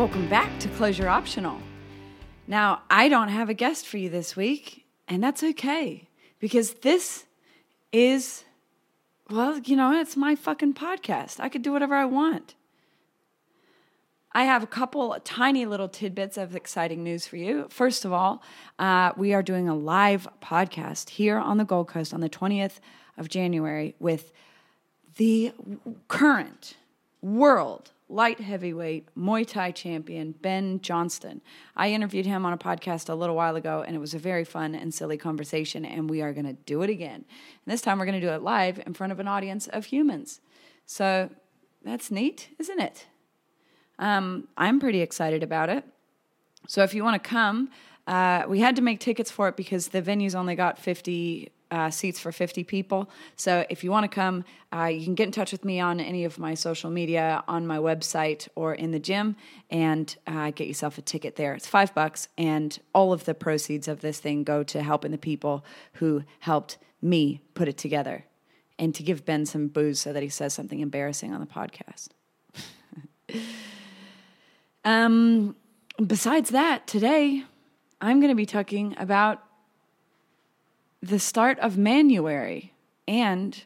Welcome back to Closure Optional. Now, I don't have a guest for you this week, and that's okay because this is, well, you know, it's my fucking podcast. I could do whatever I want. I have a couple tiny little tidbits of exciting news for you. First of all, uh, we are doing a live podcast here on the Gold Coast on the 20th of January with the current world light heavyweight Muay Thai champion Ben Johnston. I interviewed him on a podcast a little while ago, and it was a very fun and silly conversation, and we are going to do it again. And this time we're going to do it live in front of an audience of humans. So that's neat, isn't it? Um, I'm pretty excited about it. So if you want to come, uh, we had to make tickets for it because the venue's only got 50 uh, seats for 50 people. So if you want to come, uh, you can get in touch with me on any of my social media, on my website, or in the gym, and uh, get yourself a ticket there. It's five bucks, and all of the proceeds of this thing go to helping the people who helped me put it together and to give Ben some booze so that he says something embarrassing on the podcast. um, besides that, today I'm going to be talking about the start of Manuary and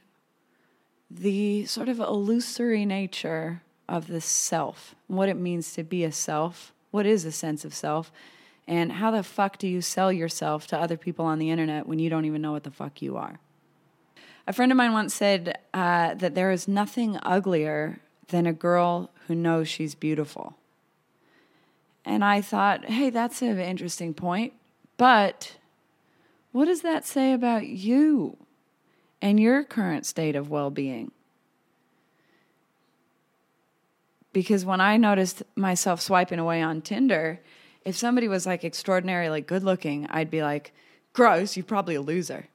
the sort of illusory nature of the self, what it means to be a self, what is a sense of self, and how the fuck do you sell yourself to other people on the internet when you don't even know what the fuck you are? A friend of mine once said uh, that there is nothing uglier than a girl who knows she's beautiful. And I thought, hey, that's an interesting point, but what does that say about you and your current state of well being? Because when I noticed myself swiping away on Tinder, if somebody was like extraordinarily good looking, I'd be like, gross, you're probably a loser.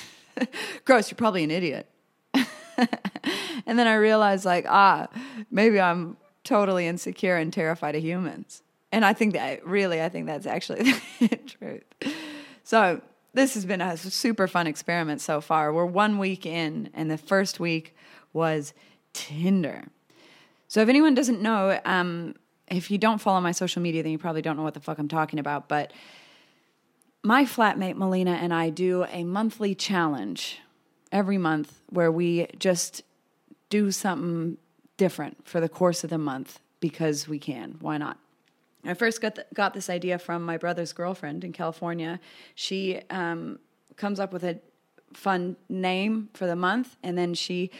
gross, you're probably an idiot. and then I realized, like, ah, maybe I'm totally insecure and terrified of humans. And I think that really, I think that's actually the truth. So this has been a super fun experiment so far. We're one week in, and the first week was Tinder. So if anyone doesn't know, um, if you don't follow my social media, then you probably don't know what the fuck I'm talking about. But my flatmate Melina and I do a monthly challenge every month where we just do something different for the course of the month because we can. Why not? I first got got this idea from my brother's girlfriend in California. She um, comes up with a fun name for the month, and then she,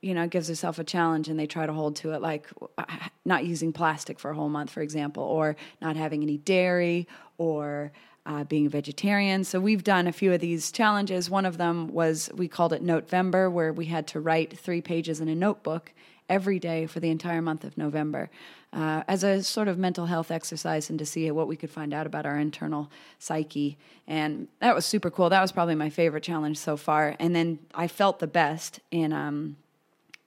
you know, gives herself a challenge, and they try to hold to it, like uh, not using plastic for a whole month, for example, or not having any dairy, or uh, being a vegetarian. So we've done a few of these challenges. One of them was we called it November, where we had to write three pages in a notebook every day for the entire month of November uh, as a sort of mental health exercise and to see what we could find out about our internal psyche. And that was super cool. That was probably my favorite challenge so far. And then I felt the best in. Um,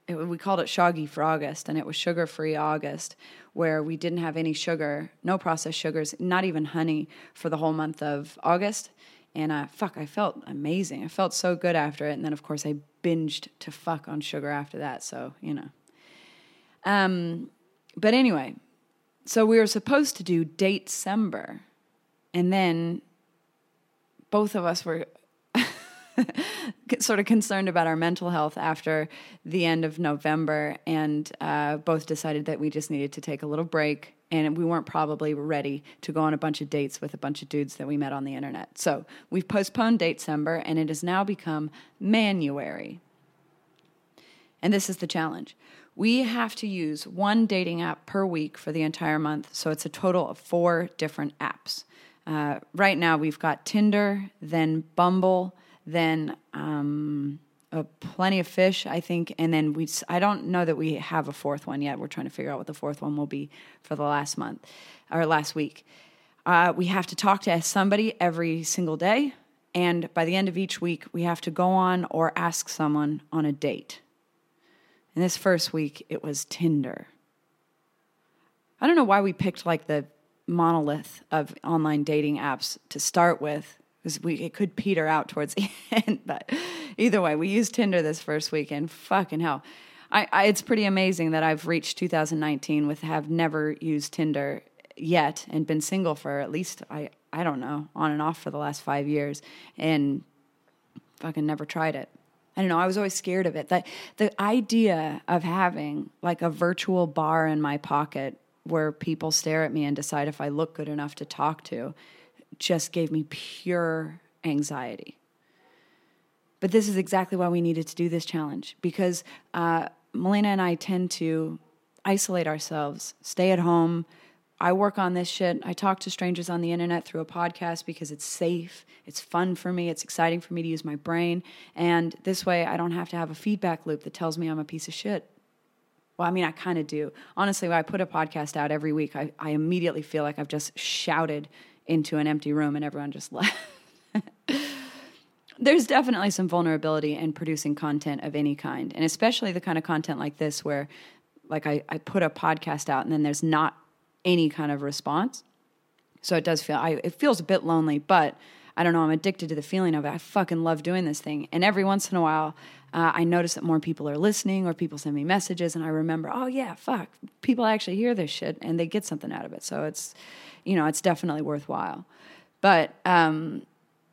it, we called it Shoggy for August, and it was sugar free August, where we didn't have any sugar, no processed sugars, not even honey for the whole month of August. And uh, fuck, I felt amazing. I felt so good after it. And then, of course, I binged to fuck on sugar after that. So, you know, um, but anyway, so we were supposed to do date December, and then both of us were sort of concerned about our mental health after the end of November, and uh, both decided that we just needed to take a little break. And we weren't probably ready to go on a bunch of dates with a bunch of dudes that we met on the internet. So we've postponed date December, and it has now become Manuary. And this is the challenge we have to use one dating app per week for the entire month. So it's a total of four different apps. Uh, right now, we've got Tinder, then Bumble, then um, uh, plenty of fish, I think, and then we. I don't know that we have a fourth one yet. We're trying to figure out what the fourth one will be for the last month or last week. Uh, we have to talk to somebody every single day, and by the end of each week, we have to go on or ask someone on a date. And this first week, it was Tinder. I don't know why we picked like the monolith of online dating apps to start with because we it could peter out towards the end. But either way, we used Tinder this first weekend. Fucking hell. I, I, it's pretty amazing that I've reached 2019 with have never used Tinder yet and been single for at least I I don't know on and off for the last five years and fucking never tried it. I don't know. I was always scared of it. That the idea of having like a virtual bar in my pocket where people stare at me and decide if I look good enough to talk to just gave me pure anxiety. But this is exactly why we needed to do this challenge because uh, Melina and I tend to isolate ourselves, stay at home. I work on this shit. I talk to strangers on the internet through a podcast because it's safe, it's fun for me, it's exciting for me to use my brain. And this way, I don't have to have a feedback loop that tells me I'm a piece of shit. Well, I mean, I kind of do. Honestly, when I put a podcast out every week, I, I immediately feel like I've just shouted into an empty room and everyone just left. There's definitely some vulnerability in producing content of any kind, and especially the kind of content like this where like I, I put a podcast out and then there's not any kind of response. So it does feel I it feels a bit lonely, but I don't know, I'm addicted to the feeling of it. I fucking love doing this thing. And every once in a while, uh, I notice that more people are listening or people send me messages and I remember, oh yeah, fuck, people actually hear this shit and they get something out of it. So it's you know, it's definitely worthwhile. But um,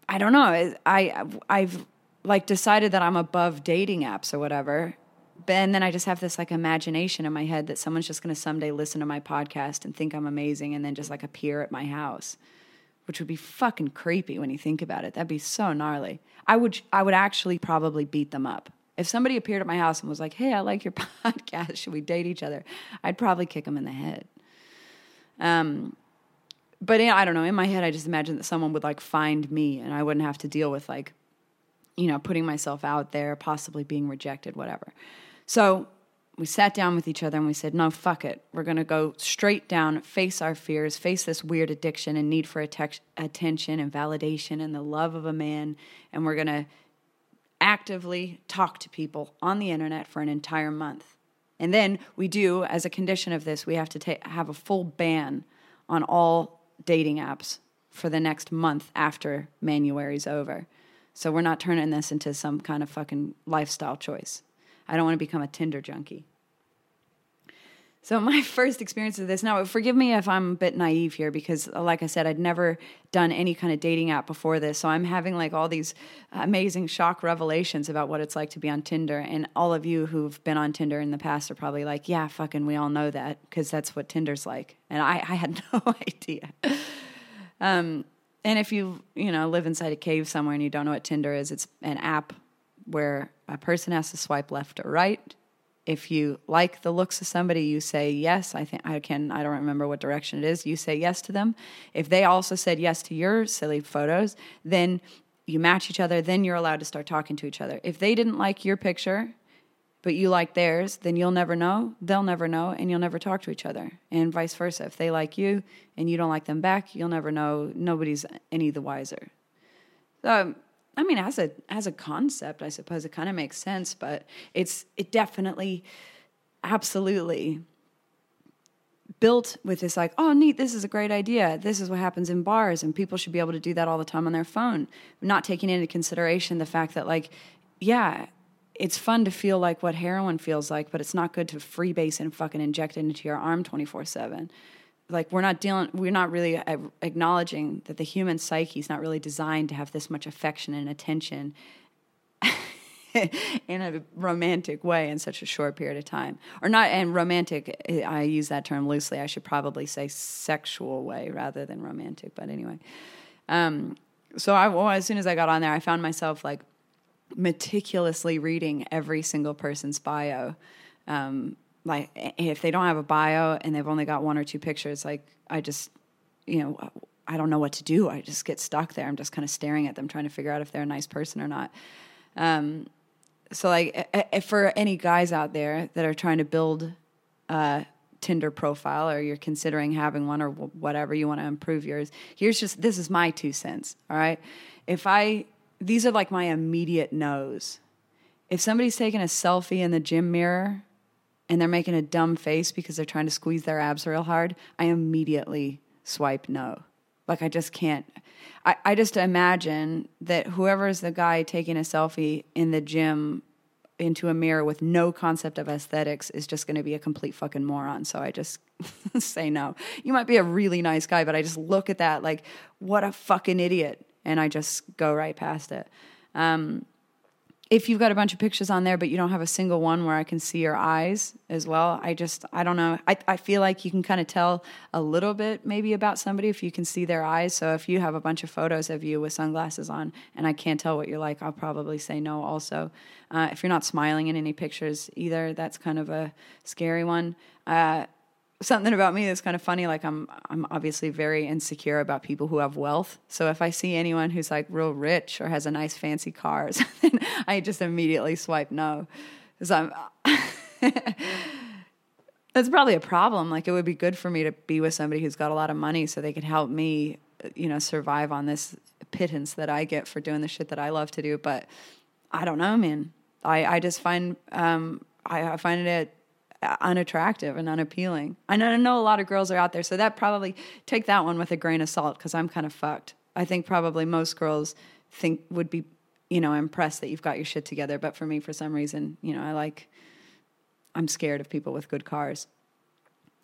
I don't know. I I've like decided that I'm above dating apps or whatever. And then I just have this like imagination in my head that someone's just going to someday listen to my podcast and think I'm amazing and then just like appear at my house, which would be fucking creepy when you think about it. That'd be so gnarly. I would I would actually probably beat them up. If somebody appeared at my house and was like, "Hey, I like your podcast. Should we date each other?" I'd probably kick them in the head. Um, but in, I don't know. In my head, I just imagine that someone would like find me, and I wouldn't have to deal with like, you know, putting myself out there, possibly being rejected, whatever. So we sat down with each other and we said, no, fuck it. We're going to go straight down, face our fears, face this weird addiction and need for attention and validation and the love of a man. And we're going to actively talk to people on the internet for an entire month. And then we do, as a condition of this, we have to ta- have a full ban on all dating apps for the next month after Manuary's over. So we're not turning this into some kind of fucking lifestyle choice. I don't want to become a Tinder junkie. So my first experience of this now, forgive me if I'm a bit naive here because like I said, I'd never done any kind of dating app before this. So I'm having like all these amazing shock revelations about what it's like to be on Tinder. And all of you who've been on Tinder in the past are probably like, yeah, fucking we all know that because that's what Tinder's like. And I, I had no idea. Um, and if you, you know, live inside a cave somewhere and you don't know what Tinder is, it's an app where a person has to swipe left or right. If you like the looks of somebody you say yes. I think i can i don't remember what direction it is. You say yes to them. If they also said yes to your silly photos then you match each other then you're allowed to start talking to each other. If they didn't like your picture but you like theirs then you'll never know. They'll never know and you'll never talk to each other and vice versa. If they like you and you don't like them back you'll never know. Nobody's any the wiser. So I mean, as a as a concept, I suppose it kind of makes sense, but it's it definitely, absolutely built with this like, oh, neat, this is a great idea. This is what happens in bars, and people should be able to do that all the time on their phone, not taking into consideration the fact that like, yeah, it's fun to feel like what heroin feels like, but it's not good to freebase and fucking inject it into your arm twenty four seven like we're not dealing we're not really acknowledging that the human psyche is not really designed to have this much affection and attention in a romantic way in such a short period of time. Or not and romantic i use that term loosely i should probably say sexual way rather than romantic but anyway. Um, so I, well, as soon as i got on there i found myself like meticulously reading every single person's bio um, like if they don't have a bio and they've only got one or two pictures like i just you know i don't know what to do i just get stuck there i'm just kind of staring at them trying to figure out if they're a nice person or not um, so like for any guys out there that are trying to build a Tinder profile or you're considering having one or whatever you want to improve yours, here's just this is my two cents. All right, if I these are like my immediate no's. If somebody's taking a selfie in the gym mirror and they're making a dumb face because they're trying to squeeze their abs real hard, I immediately swipe no. Like I just can't. I, I just imagine that whoever is the guy taking a selfie in the gym into a mirror with no concept of aesthetics is just going to be a complete fucking moron. So I just say no. You might be a really nice guy, but I just look at that like, what a fucking idiot. And I just go right past it. Um, if you've got a bunch of pictures on there, but you don't have a single one where I can see your eyes as well, I just, I don't know. I, I feel like you can kind of tell a little bit maybe about somebody if you can see their eyes. So if you have a bunch of photos of you with sunglasses on and I can't tell what you're like, I'll probably say no also. Uh, if you're not smiling in any pictures either, that's kind of a scary one. Uh, something about me that's kind of funny. Like I'm, I'm obviously very insecure about people who have wealth. So if I see anyone who's like real rich or has a nice fancy car, I just immediately swipe no, because I'm. that's probably a problem. Like it would be good for me to be with somebody who's got a lot of money, so they could help me, you know, survive on this pittance that I get for doing the shit that I love to do. But I don't know, man. I I just find um I, I find it unattractive and unappealing. I know, I know a lot of girls are out there, so that probably take that one with a grain of salt because I'm kind of fucked. I think probably most girls think would be, you know, impressed that you've got your shit together. But for me, for some reason, you know, I like, I'm scared of people with good cars.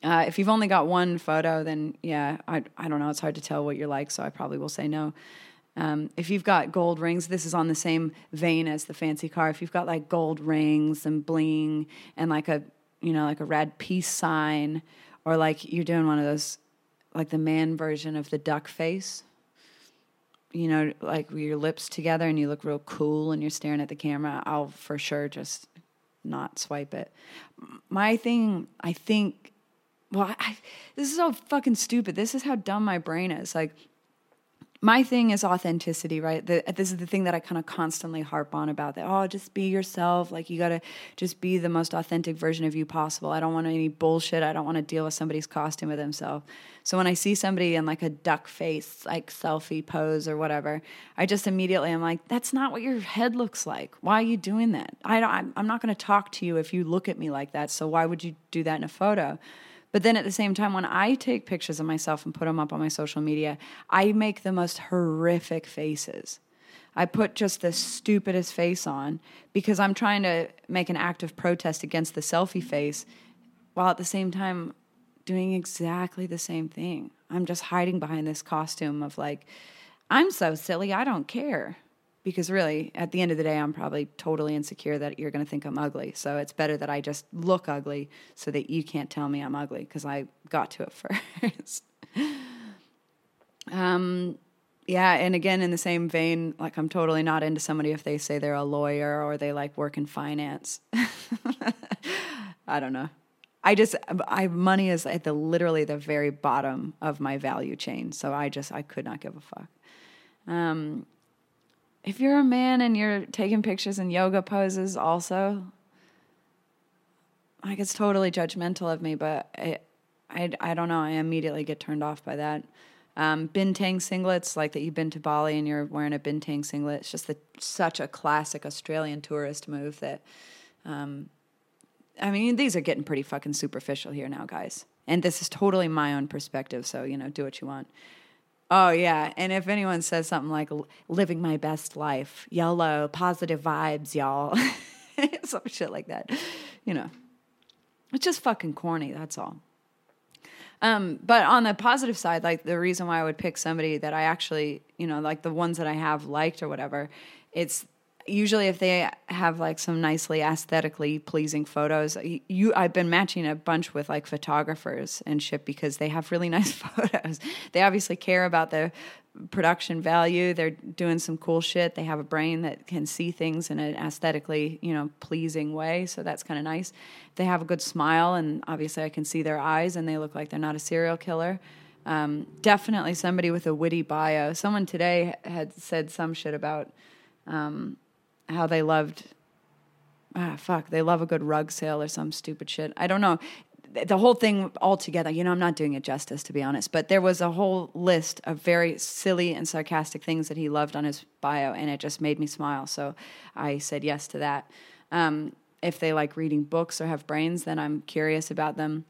Uh, if you've only got one photo, then yeah, I, I don't know. It's hard to tell what you're like, so I probably will say no. Um, if you've got gold rings, this is on the same vein as the fancy car. If you've got like gold rings and bling and like a you know, like a red peace sign, or like you're doing one of those, like the man version of the duck face. You know, like your lips together and you look real cool and you're staring at the camera. I'll for sure just not swipe it. My thing, I think, well, I, this is so fucking stupid. This is how dumb my brain is. Like, my thing is authenticity, right? The, this is the thing that I kind of constantly harp on about that. Oh, just be yourself. Like you got to just be the most authentic version of you possible. I don't want any bullshit. I don't want to deal with somebody's costume of themselves. So when I see somebody in like a duck face, like selfie pose or whatever, I just immediately am like, that's not what your head looks like. Why are you doing that? I don't, I'm not going to talk to you if you look at me like that. So why would you do that in a photo? But then at the same time, when I take pictures of myself and put them up on my social media, I make the most horrific faces. I put just the stupidest face on because I'm trying to make an active protest against the selfie face while at the same time doing exactly the same thing. I'm just hiding behind this costume of like, I'm so silly, I don't care because really at the end of the day i'm probably totally insecure that you're going to think i'm ugly. So it's better that i just look ugly so that you can't tell me i'm ugly because i got to it first. Um yeah and again in the same vein like i'm totally not into somebody if they say they're a lawyer or they like work in finance. I don't know. I just i money is at the literally the very bottom of my value chain so i just i could not give a fuck. Um if you're a man and you're taking pictures in yoga poses also like it's totally judgmental of me but I, I, I don't know. I immediately get turned off by that. Um, bintang singlets like that you've been to bali and you're wearing a bintang singlet it's just the, such a classic australian tourist move that um, i mean these are getting pretty fucking superficial here now guys. And this is totally my own perspective so you know do what you want Oh yeah, and if anyone says something like "living my best life," YOLO, positive vibes, y'all, some shit like that, you know, it's just fucking corny. That's all. Um, but on the positive side, like the reason why I would pick somebody that I actually, you know, like the ones that I have liked or whatever, it's usually if they have like some nicely aesthetically pleasing photos you i've been matching a bunch with like photographers and shit because they have really nice photos. They obviously care about the production value. They're doing some cool shit. They have a brain that can see things in an aesthetically you know pleasing way so that's kind of nice. They have a good smile and obviously i can see their eyes and they look like they're not a serial killer. Um, definitely somebody with a witty bio. Someone today had said some shit about um, how they loved ah, fuck, they love a good rug sale or some stupid shit. I don't know. The whole thing altogether, you know, I'm not doing it justice to be honest, but there was a whole list of very silly and sarcastic things that he loved on his bio, and it just made me smile. So I said yes to that. Um, if they like reading books or have brains, then I'm curious about them.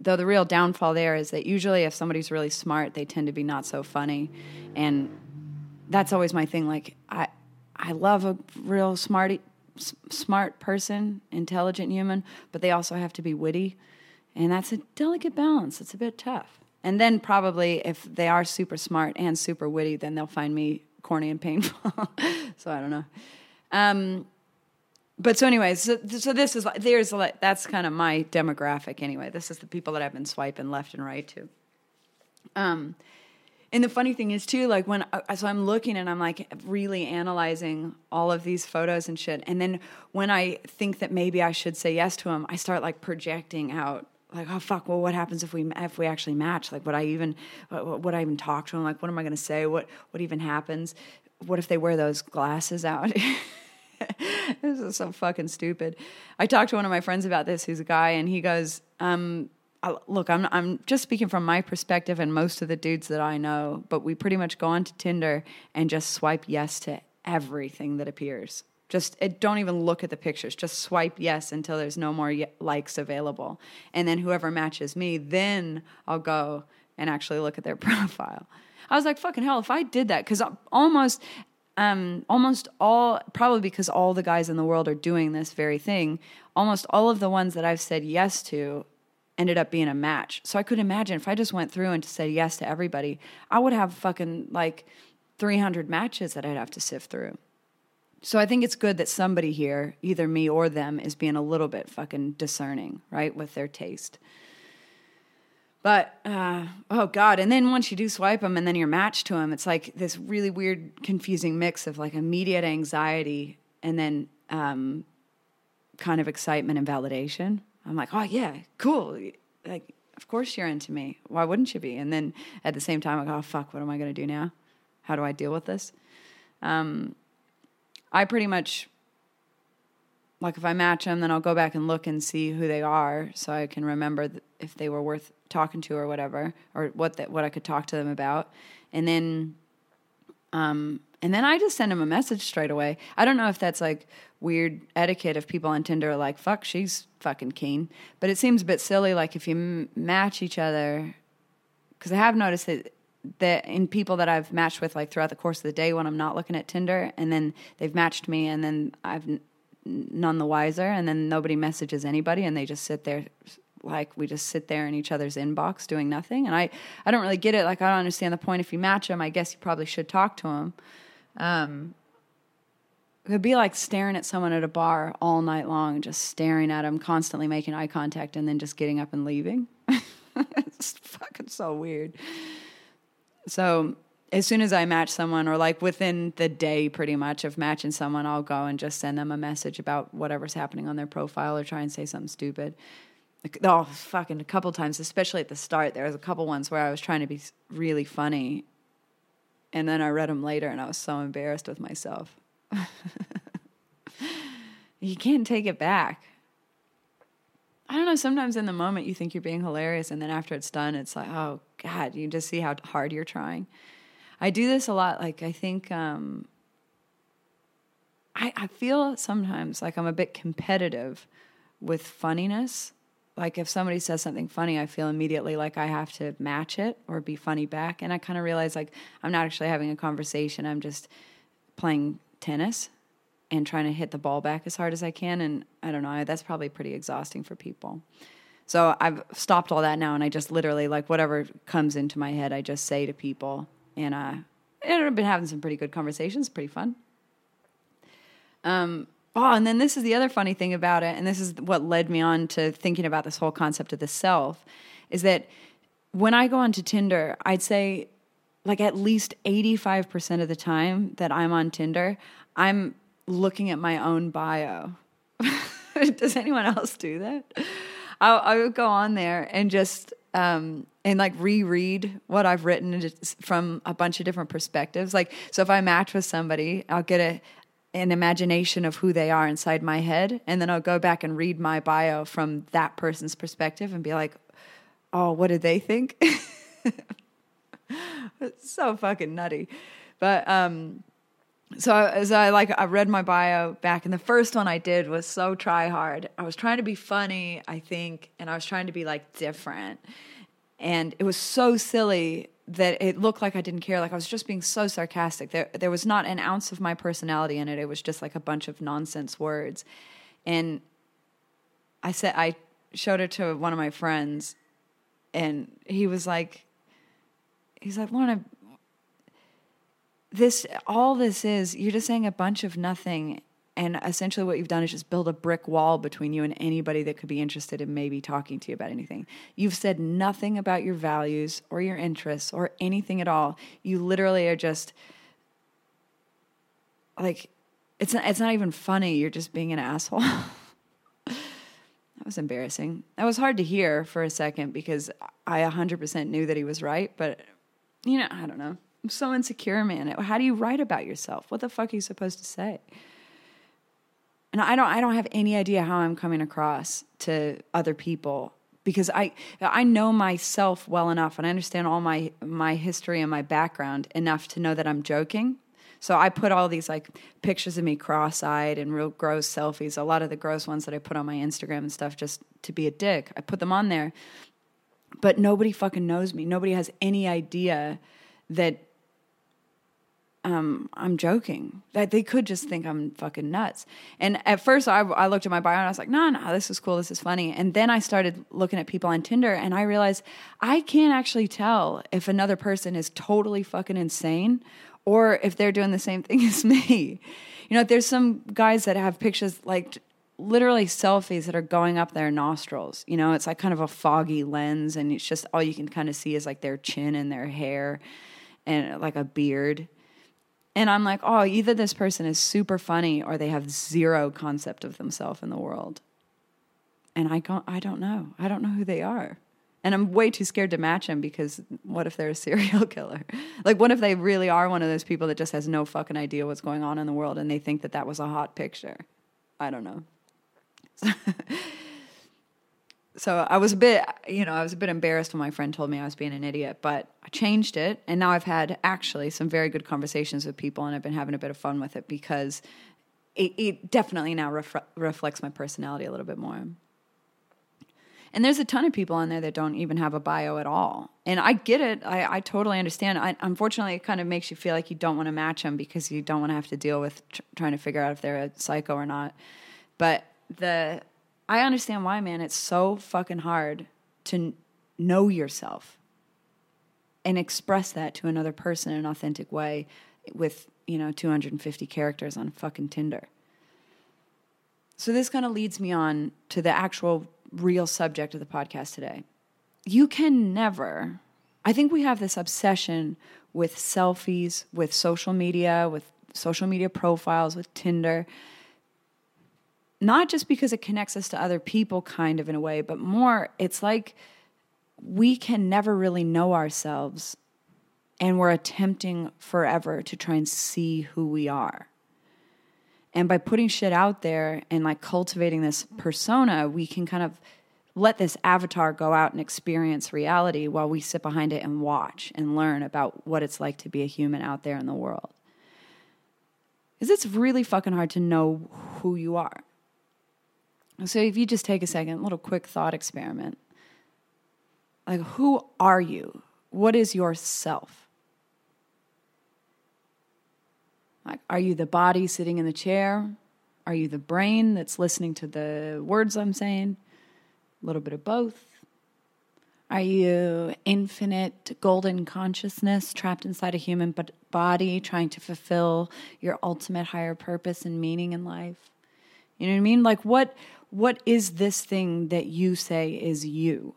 Though the real downfall there is that usually if somebody's really smart, they tend to be not so funny. And that's always my thing. Like, I, I love a real smarty, s- smart person, intelligent human, but they also have to be witty. And that's a delicate balance. It's a bit tough. And then probably if they are super smart and super witty, then they'll find me corny and painful. so I don't know. Um, but so anyways, so, so this is like there's like that's kind of my demographic anyway. This is the people that I've been swiping left and right to. Um, and the funny thing is too, like when uh, so I'm looking and I'm like really analyzing all of these photos and shit, and then when I think that maybe I should say yes to him, I start like projecting out like oh fuck well what happens if we if we actually match? Like would i even would i even talk to him like what am i going to say? What what even happens? What if they wear those glasses out? This is so fucking stupid. I talked to one of my friends about this, who's a guy, and he goes, um, "Look, I'm I'm just speaking from my perspective and most of the dudes that I know, but we pretty much go onto Tinder and just swipe yes to everything that appears. Just it, don't even look at the pictures. Just swipe yes until there's no more ye- likes available, and then whoever matches me, then I'll go and actually look at their profile." I was like, "Fucking hell!" If I did that, because almost um, almost all, probably because all the guys in the world are doing this very thing, almost all of the ones that I've said yes to ended up being a match. So I could imagine if I just went through and said yes to everybody, I would have fucking like 300 matches that I'd have to sift through. So I think it's good that somebody here, either me or them, is being a little bit fucking discerning, right, with their taste. But uh, oh god! And then once you do swipe them, and then you're matched to them, it's like this really weird, confusing mix of like immediate anxiety and then um, kind of excitement and validation. I'm like, oh yeah, cool. Like, of course you're into me. Why wouldn't you be? And then at the same time, I go, oh fuck, what am I going to do now? How do I deal with this? Um, I pretty much like if I match them, then I'll go back and look and see who they are, so I can remember if they were worth talking to or whatever, or what that what I could talk to them about, and then, um, and then I just send them a message straight away. I don't know if that's like weird etiquette if people on Tinder are like, "Fuck, she's fucking keen," but it seems a bit silly. Like if you m- match each other, because I have noticed that that in people that I've matched with like throughout the course of the day when I'm not looking at Tinder, and then they've matched me, and then I've none the wiser and then nobody messages anybody and they just sit there like we just sit there in each other's inbox doing nothing and i i don't really get it like i don't understand the point if you match them i guess you probably should talk to them um it would be like staring at someone at a bar all night long just staring at them constantly making eye contact and then just getting up and leaving it's fucking so weird so as soon as I match someone, or like within the day, pretty much of matching someone, I'll go and just send them a message about whatever's happening on their profile, or try and say something stupid. Oh, fucking a couple times, especially at the start. There was a couple ones where I was trying to be really funny, and then I read them later, and I was so embarrassed with myself. you can't take it back. I don't know. Sometimes in the moment you think you're being hilarious, and then after it's done, it's like, oh God, you just see how hard you're trying. I do this a lot. Like I think um, I I feel sometimes like I'm a bit competitive with funniness. Like if somebody says something funny, I feel immediately like I have to match it or be funny back. And I kind of realize like I'm not actually having a conversation. I'm just playing tennis and trying to hit the ball back as hard as I can. And I don't know, that's probably pretty exhausting for people. So I've stopped all that now, and I just literally like whatever comes into my head, I just say to people, and uh, and I've been having some pretty good conversations, pretty fun. Um, oh, and then this is the other funny thing about it, and this is what led me on to thinking about this whole concept of the self, is that when I go onto Tinder, I'd say like at least 85% of the time that I'm on Tinder, I'm looking at my own bio. Does anyone else do that? I, I would go on there and just um, and like reread what I've written from a bunch of different perspectives. Like, so if I match with somebody, I'll get a an imagination of who they are inside my head. And then I'll go back and read my bio from that person's perspective and be like, oh, what did they think? it's so fucking nutty. But um, so as I like I read my bio back and the first one I did was so try hard. I was trying to be funny, I think, and I was trying to be like different. And it was so silly that it looked like I didn't care. Like I was just being so sarcastic. There there was not an ounce of my personality in it. It was just like a bunch of nonsense words. And I said I showed it to one of my friends and he was like he's like, Lorna, this all this is you're just saying a bunch of nothing and essentially what you've done is just build a brick wall between you and anybody that could be interested in maybe talking to you about anything you've said nothing about your values or your interests or anything at all you literally are just like it's not, it's not even funny you're just being an asshole that was embarrassing that was hard to hear for a second because i 100% knew that he was right but you know i don't know I'm so insecure, man. How do you write about yourself? What the fuck are you supposed to say? And I don't I don't have any idea how I'm coming across to other people because I I know myself well enough and I understand all my my history and my background enough to know that I'm joking. So I put all these like pictures of me cross-eyed and real gross selfies, a lot of the gross ones that I put on my Instagram and stuff just to be a dick. I put them on there. But nobody fucking knows me. Nobody has any idea that um, I'm joking. That they could just think I'm fucking nuts. And at first, I, I looked at my bio and I was like, no, no, this is cool. This is funny. And then I started looking at people on Tinder and I realized I can't actually tell if another person is totally fucking insane or if they're doing the same thing as me. You know, there's some guys that have pictures like literally selfies that are going up their nostrils. You know, it's like kind of a foggy lens and it's just all you can kind of see is like their chin and their hair and like a beard and I'm like, oh, either this person is super funny or they have zero concept of themselves in the world. And I don't, I don't know. I don't know who they are. And I'm way too scared to match them because what if they're a serial killer? Like, what if they really are one of those people that just has no fucking idea what's going on in the world and they think that that was a hot picture? I don't know. so I was a bit, you know, I was a bit embarrassed when my friend told me I was being an idiot, but I changed it. And now I've had actually some very good conversations with people and I've been having a bit of fun with it because it, it definitely now ref- reflects my personality a little bit more. And there's a ton of people on there that don't even have a bio at all. And I get it. I, I totally understand. I, unfortunately, it kind of makes you feel like you don't want to match them because you don't want to have to deal with tr- trying to figure out if they're a psycho or not. But the I understand why, man. It's so fucking hard to know yourself and express that to another person in an authentic way with, you know, 250 characters on fucking Tinder. So this kind of leads me on to the actual real subject of the podcast today. You can never, I think we have this obsession with selfies, with social media, with social media profiles, with Tinder not just because it connects us to other people, kind of in a way, but more, it's like we can never really know ourselves and we're attempting forever to try and see who we are. And by putting shit out there and like cultivating this persona, we can kind of let this avatar go out and experience reality while we sit behind it and watch and learn about what it's like to be a human out there in the world. Because it's really fucking hard to know who you are. So if you just take a second, little quick thought experiment. Like who are you? What is yourself? Like are you the body sitting in the chair? Are you the brain that's listening to the words I'm saying? A little bit of both. Are you infinite golden consciousness trapped inside a human body trying to fulfill your ultimate higher purpose and meaning in life? You know what I mean? Like what what is this thing that you say is you?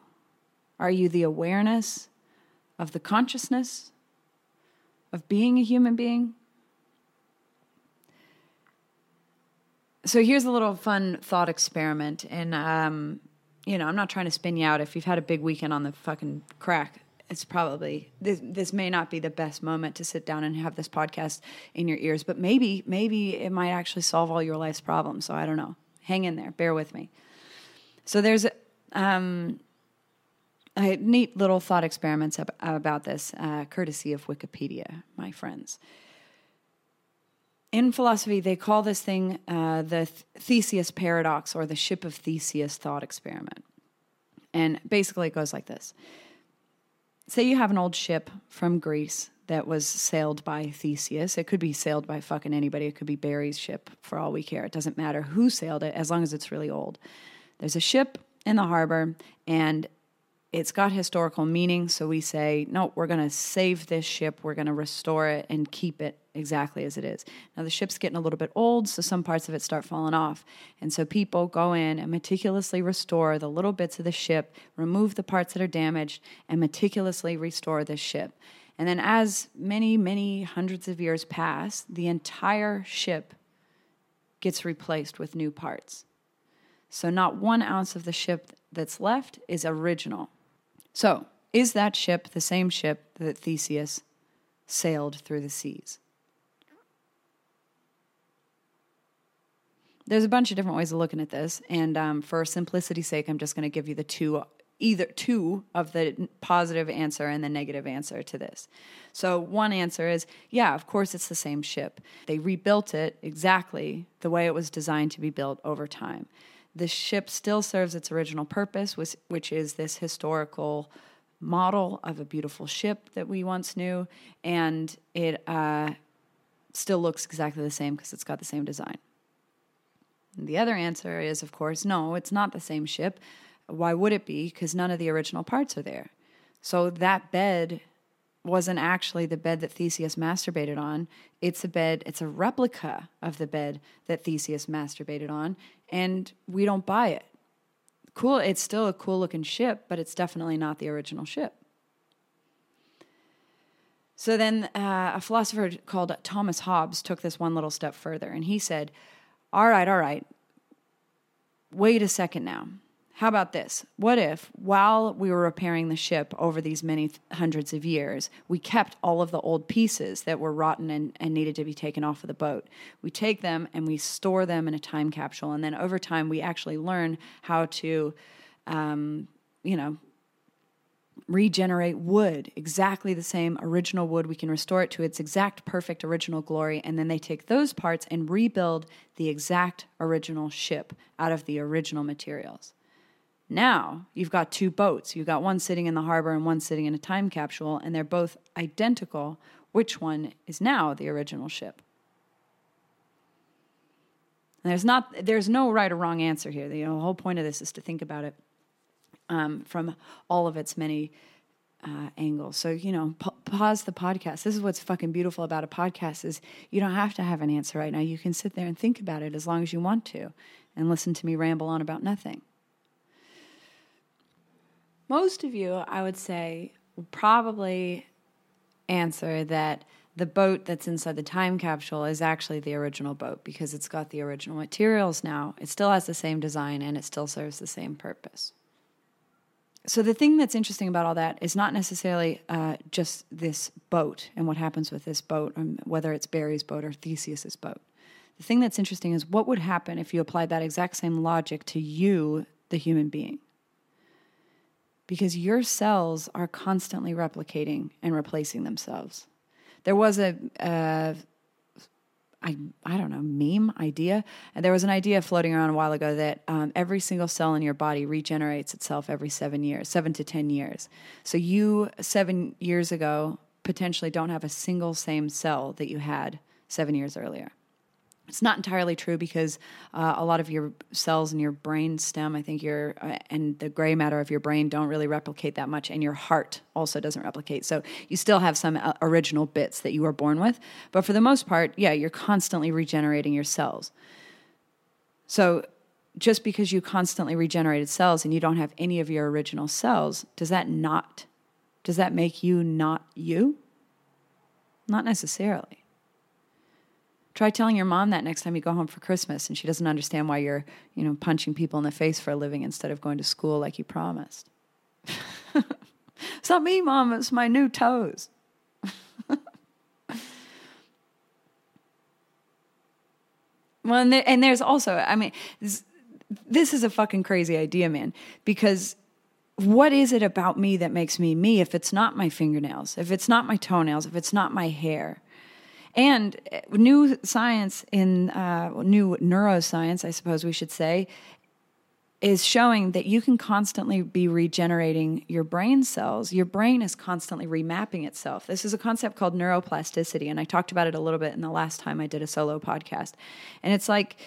Are you the awareness of the consciousness of being a human being? So here's a little fun thought experiment. And, um, you know, I'm not trying to spin you out. If you've had a big weekend on the fucking crack, it's probably this, this may not be the best moment to sit down and have this podcast in your ears, but maybe maybe it might actually solve all your life's problems. So I don't know. Hang in there. Bear with me. So there's um, a neat little thought experiments ab- about this, uh, courtesy of Wikipedia, my friends. In philosophy, they call this thing uh, the Th- Theseus paradox or the ship of Theseus thought experiment. And basically, it goes like this Say you have an old ship from Greece that was sailed by Theseus. It could be sailed by fucking anybody. It could be Barry's ship for all we care. It doesn't matter who sailed it as long as it's really old. There's a ship in the harbor and it's got historical meaning. So we say, no, we're going to save this ship. We're going to restore it and keep it exactly as it is. Now, the ship's getting a little bit old, so some parts of it start falling off. And so people go in and meticulously restore the little bits of the ship, remove the parts that are damaged, and meticulously restore this ship. And then, as many, many hundreds of years pass, the entire ship gets replaced with new parts. So, not one ounce of the ship that's left is original. So, is that ship the same ship that Theseus sailed through the seas? There's a bunch of different ways of looking at this, and um, for simplicity's sake, I'm just going to give you the two, either two of the positive answer and the negative answer to this. So one answer is, yeah, of course it's the same ship. They rebuilt it exactly the way it was designed to be built over time. The ship still serves its original purpose, which, which is this historical model of a beautiful ship that we once knew, and it uh, still looks exactly the same because it's got the same design. The other answer is, of course, no, it's not the same ship. Why would it be? Because none of the original parts are there. So that bed wasn't actually the bed that Theseus masturbated on. It's a bed, it's a replica of the bed that Theseus masturbated on, and we don't buy it. Cool, it's still a cool looking ship, but it's definitely not the original ship. So then uh, a philosopher called Thomas Hobbes took this one little step further, and he said, all right, all right. Wait a second now. How about this? What if, while we were repairing the ship over these many hundreds of years, we kept all of the old pieces that were rotten and, and needed to be taken off of the boat? We take them and we store them in a time capsule. And then over time, we actually learn how to, um, you know, regenerate wood, exactly the same original wood. We can restore it to its exact perfect original glory. And then they take those parts and rebuild the exact original ship out of the original materials. Now you've got two boats. You've got one sitting in the harbor and one sitting in a time capsule, and they're both identical. Which one is now the original ship? And there's not there's no right or wrong answer here. The, you know, the whole point of this is to think about it um, from all of its many uh, angles. So you know, pa- pause the podcast. This is what's fucking beautiful about a podcast is you don't have to have an answer right now. You can sit there and think about it as long as you want to, and listen to me ramble on about nothing. Most of you, I would say, will probably answer that the boat that's inside the time capsule is actually the original boat because it's got the original materials now. It still has the same design and it still serves the same purpose so the thing that's interesting about all that is not necessarily uh, just this boat and what happens with this boat, um, whether it's Barry's boat or Theseus's boat. The thing that's interesting is what would happen if you applied that exact same logic to you, the human being. Because your cells are constantly replicating and replacing themselves. There was a, a I, I don't know, meme idea. And there was an idea floating around a while ago that um, every single cell in your body regenerates itself every seven years, seven to 10 years. So you, seven years ago, potentially don't have a single same cell that you had seven years earlier. It's not entirely true because uh, a lot of your cells in your brain stem, I think your uh, and the gray matter of your brain don't really replicate that much, and your heart also doesn't replicate. So you still have some uh, original bits that you were born with, but for the most part, yeah, you're constantly regenerating your cells. So just because you constantly regenerated cells and you don't have any of your original cells, does that not does that make you not you? Not necessarily. Try telling your mom that next time you go home for Christmas and she doesn't understand why you're, you know, punching people in the face for a living instead of going to school like you promised. it's not me, mom. It's my new toes. well, and, there, and there's also, I mean, this, this is a fucking crazy idea, man, because what is it about me that makes me me if it's not my fingernails, if it's not my toenails, if it's not my hair? And uh, new science in uh, new neuroscience, I suppose we should say, is showing that you can constantly be regenerating your brain cells. Your brain is constantly remapping itself. This is a concept called neuroplasticity, and I talked about it a little bit in the last time I did a solo podcast. And it's like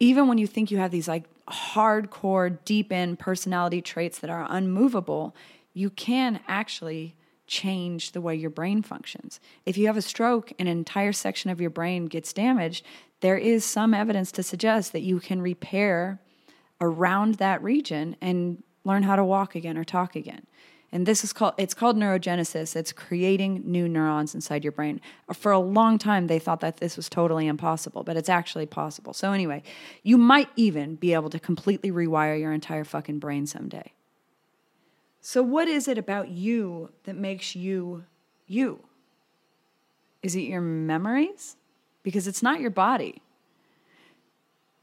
even when you think you have these like hardcore, deep in personality traits that are unmovable, you can actually change the way your brain functions. If you have a stroke an entire section of your brain gets damaged, there is some evidence to suggest that you can repair around that region and learn how to walk again or talk again. And this is called it's called neurogenesis. It's creating new neurons inside your brain. For a long time they thought that this was totally impossible but it's actually possible. So anyway you might even be able to completely rewire your entire fucking brain someday so what is it about you that makes you you? Is it your memories? Because it's not your body.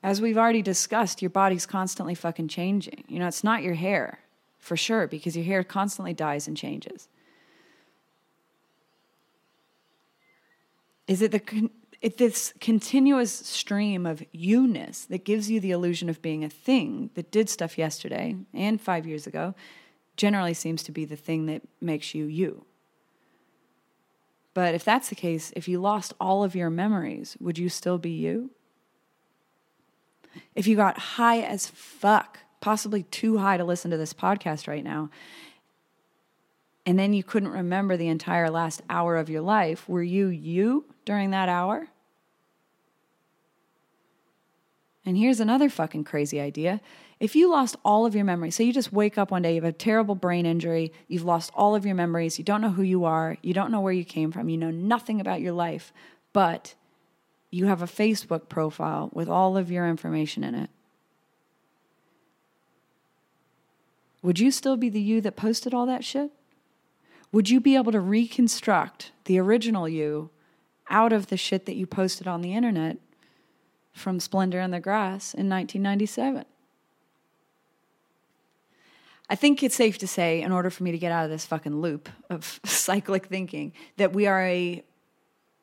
As we've already discussed your body's constantly fucking changing. You know it's not your hair for sure, because your hair constantly dies and changes. Is it the it, this continuous stream of you-ness that gives you the illusion of being a thing that did stuff yesterday and five years ago generally seems to be the thing that makes you you. But if that's the case, if you lost all of your memories, would you still be you? If you got high as fuck possibly too high to listen to this podcast right now, and then you couldn't remember the entire last hour of your life, were you you during that hour? And here's another fucking crazy idea. If you lost all of your memories, so you just wake up one day, you have a terrible brain injury, you've lost all of your memories, you don't know who you are, you don't know where you came from, you know nothing about your life, but you have a Facebook profile with all of your information in it. would you still be the you that posted all that shit? Would you be able to reconstruct the original you out of the shit that you posted on the internet from Splendour in the Grass in 1997? I think it's safe to say, in order for me to get out of this fucking loop of cyclic thinking, that we are a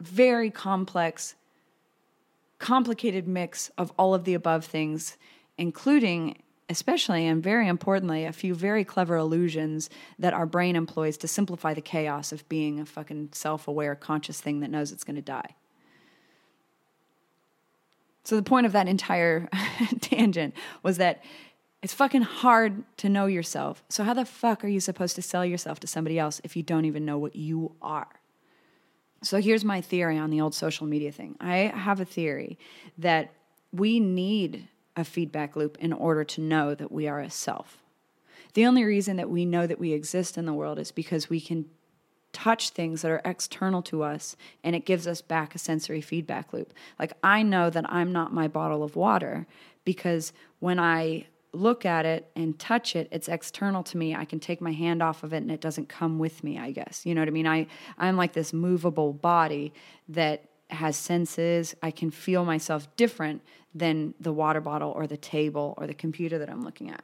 very complex, complicated mix of all of the above things, including especially and very importantly, a few very clever illusions that our brain employs to simplify the chaos of being a fucking self aware, conscious thing that knows it's going to die. So, the point of that entire tangent was that it's fucking hard to know yourself. So, how the fuck are you supposed to sell yourself to somebody else if you don't even know what you are? So, here's my theory on the old social media thing I have a theory that we need a feedback loop in order to know that we are a self. The only reason that we know that we exist in the world is because we can touch things that are external to us and it gives us back a sensory feedback loop. Like I know that I'm not my bottle of water because when I look at it and touch it, it's external to me. I can take my hand off of it and it doesn't come with me, I guess. You know what I mean? I I'm like this movable body that has senses. I can feel myself different than the water bottle or the table or the computer that I'm looking at.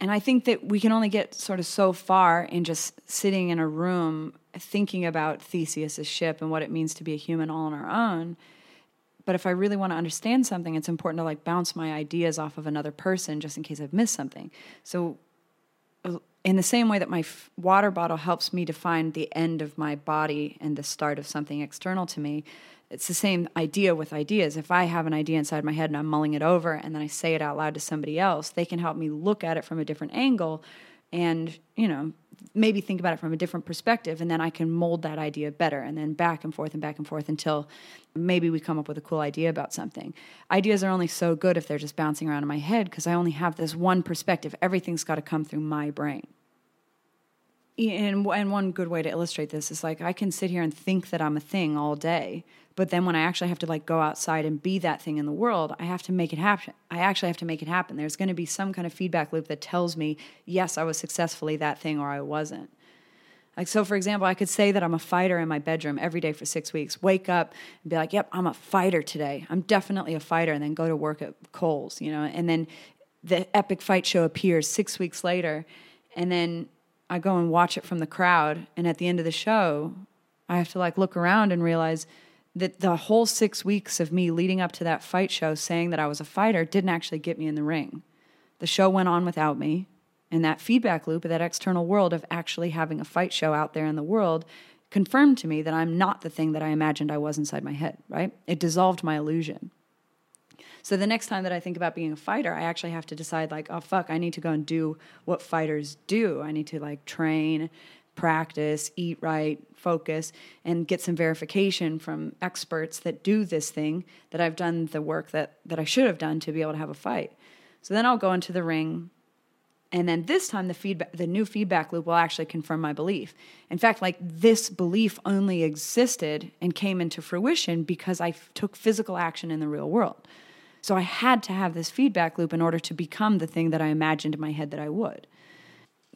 And I think that we can only get sort of so far in just sitting in a room thinking about Theseus's ship and what it means to be a human all on our own. But if I really want to understand something, it's important to like bounce my ideas off of another person just in case I've missed something. So uh, in the same way that my f- water bottle helps me to find the end of my body and the start of something external to me, it's the same idea with ideas. If I have an idea inside my head and I'm mulling it over and then I say it out loud to somebody else, they can help me look at it from a different angle and, you know, maybe think about it from a different perspective and then I can mold that idea better and then back and forth and back and forth until maybe we come up with a cool idea about something. Ideas are only so good if they're just bouncing around in my head because I only have this one perspective. Everything's got to come through my brain and and one good way to illustrate this is like I can sit here and think that I'm a thing all day, but then when I actually have to like go outside and be that thing in the world, I have to make it happen. I actually have to make it happen. There's going to be some kind of feedback loop that tells me, yes, I was successfully that thing or I wasn't. Like, so for example, I could say that I'm a fighter in my bedroom every day for six weeks, wake up and be like, yep, I'm a fighter today. I'm definitely a fighter. And then go to work at Coles, you know, and then the epic fight show appears six weeks later. And then I go and watch it from the crowd. And at the end of the show, I have to like look around and realize that the whole six weeks of me leading up to that fight show saying that I was a fighter didn't actually get me in the ring. The show went on without me. And that feedback loop of that external world of actually having a fight show out there in the world confirmed to me that I'm not the thing that I imagined I was inside my head, right? It dissolved my illusion. So the next time that I think about being a fighter, I actually have to decide like, oh fuck, I need to go and do what fighters do. I need to like train, practice, eat right, focus, and get some verification from experts that do this thing that I've done the work that that I should have done to be able to have a fight. So then I'll go into the ring and then this time the feedback the new feedback loop will actually confirm my belief. In fact like this belief only existed and came into fruition because I f- took physical action in the real world. So i had to have this feedback loop in order to become the thing that i imagined in my head that i would.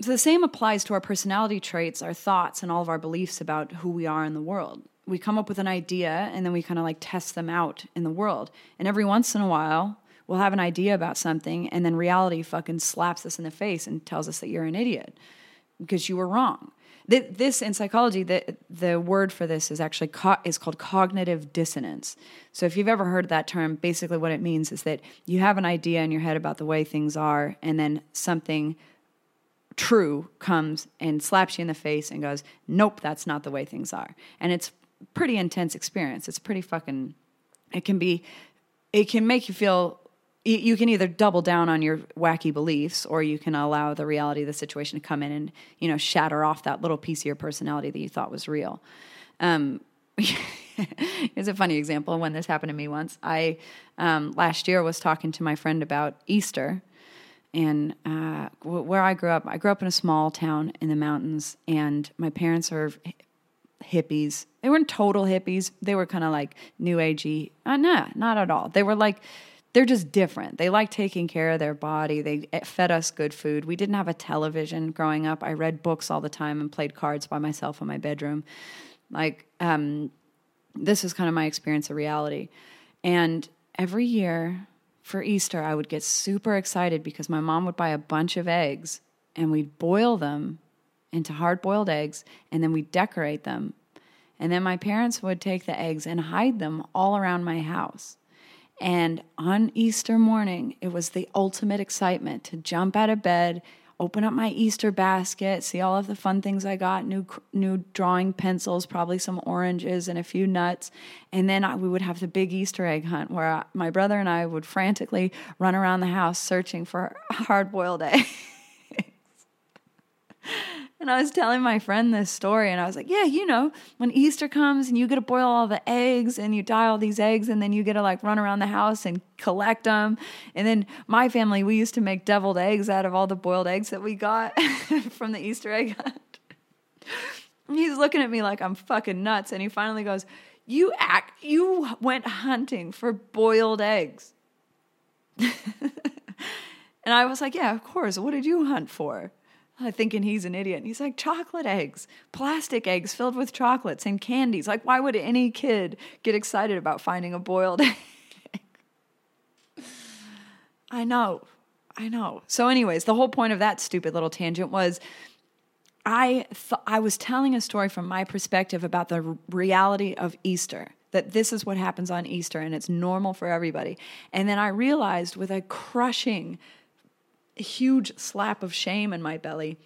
So the same applies to our personality traits our thoughts and all of our beliefs about who we are in the world. We come up with an idea and then we kind of like test them out in the world. And every once in a while we'll have an idea about something and then reality fucking slaps us in the face and tells us that you're an idiot because you were wrong. This in psychology, the the word for this is actually co- is called cognitive dissonance. So if you've ever heard that term, basically what it means is that you have an idea in your head about the way things are, and then something true comes and slaps you in the face and goes, "Nope, that's not the way things are." And it's pretty intense experience. It's pretty fucking. It can be, it can make you feel you can either double down on your wacky beliefs or you can allow the reality of the situation to come in and you know shatter off that little piece of your personality that you thought was real. Um, a funny example when this happened to me once. I um, last year was talking to my friend about easter and uh, where i grew up. I grew up in a small town in the mountains and my parents are hippies. They weren't total hippies. They were kind of like new agey. Uh, nah not at all. They were like they're just different. They like taking care of their body. They fed us good food. We didn't have a television growing up. I read books all the time and played cards by myself in my bedroom. Like, um, this is kind of my experience of reality. And every year for Easter, I would get super excited because my mom would buy a bunch of eggs and we'd boil them into hard boiled eggs and then we'd decorate them. And then my parents would take the eggs and hide them all around my house. And on Easter morning, it was the ultimate excitement to jump out of bed, open up my Easter basket, see all of the fun things I got new new drawing pencils, probably some oranges and a few nuts. And then I, we would have the big Easter egg hunt where I, my brother and I would frantically run around the house searching for hard boiled eggs. And I was telling my friend this story, and I was like, Yeah, you know, when Easter comes and you get to boil all the eggs and you dye all these eggs, and then you get to like run around the house and collect them. And then my family, we used to make deviled eggs out of all the boiled eggs that we got from the Easter egg hunt. He's looking at me like I'm fucking nuts, and he finally goes, You act, you went hunting for boiled eggs. and I was like, Yeah, of course. What did you hunt for? Thinking he's an idiot. And he's like, chocolate eggs, plastic eggs filled with chocolates and candies. Like, why would any kid get excited about finding a boiled egg? I know. I know. So, anyways, the whole point of that stupid little tangent was I th- I was telling a story from my perspective about the reality of Easter. That this is what happens on Easter and it's normal for everybody. And then I realized with a crushing huge slap of shame in my belly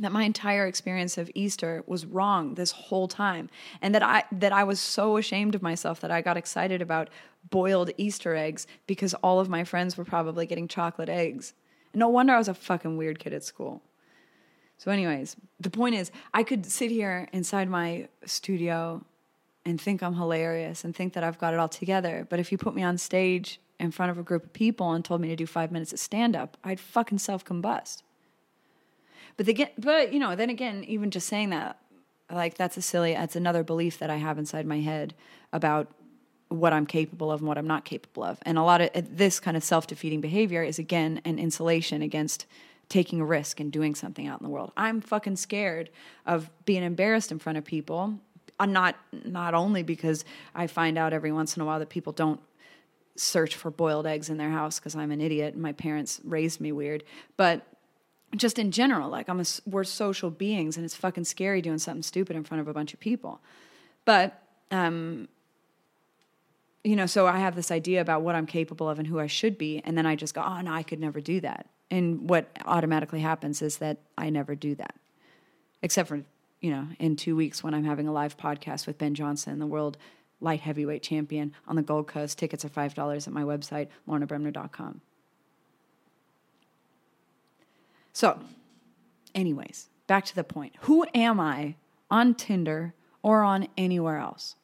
that my entire experience of Easter was wrong this whole time and that I that I was so ashamed of myself that I got excited about boiled Easter eggs because all of my friends were probably getting chocolate eggs. No wonder I was a fucking weird kid at school. So anyways, the point is I could sit here inside my studio and think I'm hilarious and think that I've got it all together, but if you put me on stage in front of a group of people and told me to do five minutes of stand up, I'd fucking self combust. But the, but you know, then again, even just saying that, like that's a silly, that's another belief that I have inside my head about what I'm capable of and what I'm not capable of. And a lot of this kind of self defeating behavior is again an insulation against taking a risk and doing something out in the world. I'm fucking scared of being embarrassed in front of people. Uh, not not only because I find out every once in a while that people don't search for boiled eggs in their house because I'm an idiot and my parents raised me weird, but just in general, like I'm a, we're social beings and it's fucking scary doing something stupid in front of a bunch of people. But um, you know, so I have this idea about what I'm capable of and who I should be, and then I just go, oh no, I could never do that. And what automatically happens is that I never do that, except for you know, in two weeks when I'm having a live podcast with Ben Johnson, the world light heavyweight champion on the Gold Coast. Tickets are five dollars at my website, lornabremner.com. So, anyways, back to the point. Who am I on Tinder or on anywhere else?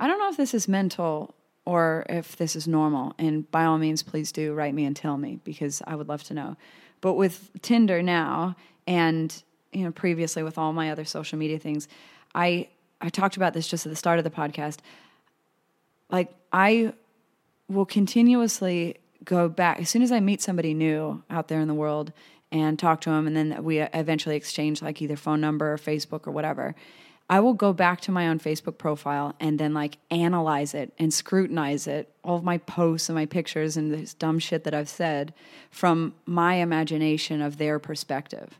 I don't know if this is mental or if this is normal. And by all means, please do write me and tell me because I would love to know. But with Tinder now and you know previously with all my other social media things, I I talked about this just at the start of the podcast. Like I will continuously go back as soon as I meet somebody new out there in the world and talk to them and then we eventually exchange like either phone number or Facebook or whatever. I will go back to my own Facebook profile and then like analyze it and scrutinize it, all of my posts and my pictures and this dumb shit that I've said from my imagination of their perspective.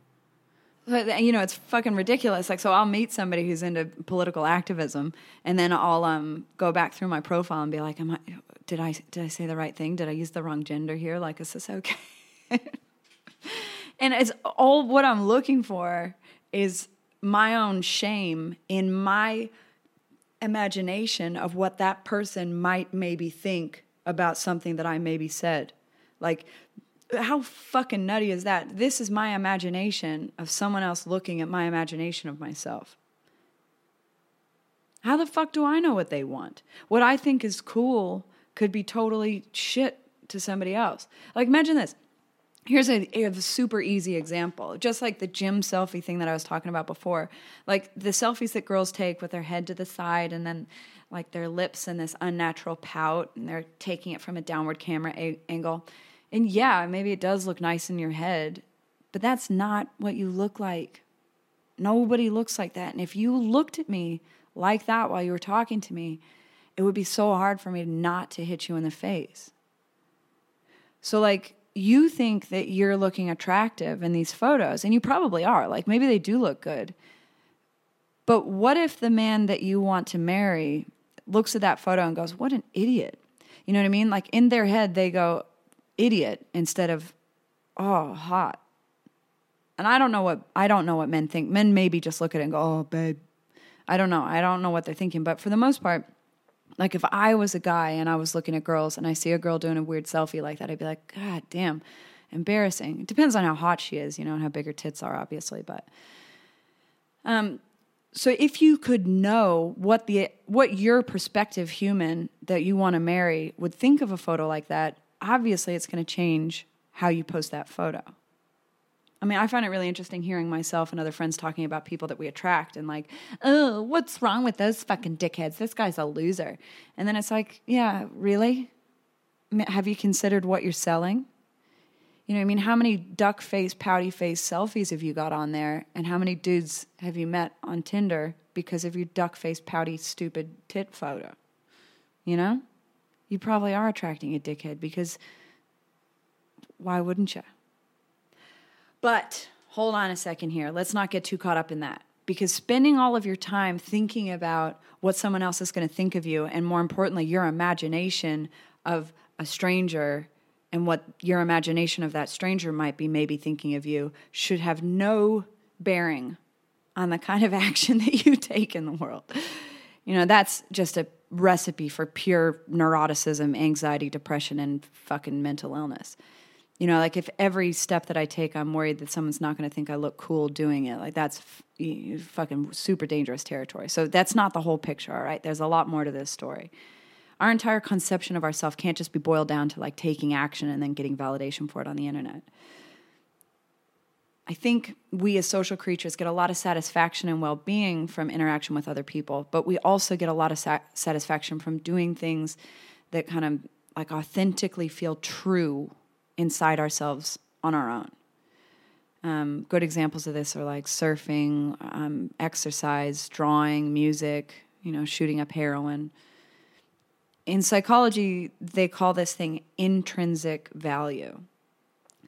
But, you know, it's fucking ridiculous. Like, so I'll meet somebody who's into political activism, and then I'll um, go back through my profile and be like, "Am I? Did I did I say the right thing? Did I use the wrong gender here? Like, is this okay?" and it's all what I'm looking for is my own shame in my imagination of what that person might maybe think about something that I maybe said. Like, how fucking nutty is that? This is my imagination of someone else looking at my imagination of myself. How the fuck do I know what they want? What I think is cool could be totally shit to somebody else. Like, imagine this here's a, a, super easy example. Just like the gym selfie thing that i was talking about before like the selfies that girls take with their head to the side and then like their lips in this unnatural pout and they're taking it from a downward camera a- angle. And yeah maybe it does look nice in your head but that's not what you look like. Nobody looks like that. And if you looked at me like that while you were talking to me it would be so hard for me not to hit you in the face. So like you think that you're looking attractive in these photos, and you probably are. Like maybe they do look good. But what if the man that you want to marry looks at that photo and goes, What an idiot? You know what I mean? Like in their head, they go, Idiot, instead of, Oh, hot. And I don't know what I don't know what men think. Men maybe just look at it and go, "Oh, babe." I don't know. I don't know what they're thinking, but for the most part, like if I was a guy and I was looking at girls and I see a girl doing a weird selfie like that, I'd be like, God damn, embarrassing. It depends on how hot she is, you know, and how big her tits are, obviously. But um, so if you could know what the what your prospective human that you want to marry would think of a photo like that, obviously it's going to change how you post that photo. I mean, I find it really interesting hearing myself and other friends talking about people that we attract and like, oh, what's wrong with those fucking dickheads? This guy's a loser. And then it's like, yeah, really? Have you considered what you're selling? You know, I mean, how many duck face, pouty face selfies have you got on there? And how many dudes have you met on Tinder because of your duck face, pouty, stupid tit photo? You know? You probably are attracting a dickhead because why wouldn't you? But hold on a second here. Let's not get too caught up in that. Because spending all of your time thinking about what someone else is going to think of you, and more importantly, your imagination of a stranger and what your imagination of that stranger might be maybe thinking of you, should have no bearing on the kind of action that you take in the world. You know, that's just a recipe for pure neuroticism, anxiety, depression, and fucking mental illness you know like if every step that i take i'm worried that someone's not going to think i look cool doing it like that's f- fucking super dangerous territory. So that's not the whole picture all right? There's a lot more to this story. Our entire conception of ourselves can't just be boiled down to like taking action and then getting validation for it on the internet. I think we as social creatures get a lot of satisfaction and well-being from interaction with other people but we also get a lot of sa- satisfaction from doing things that kind of like authentically feel true inside ourselves on our own. Um, good examples of this are like surfing, um, exercise, drawing, music, you know, shooting up heroin. In psychology, they call this thing intrinsic value.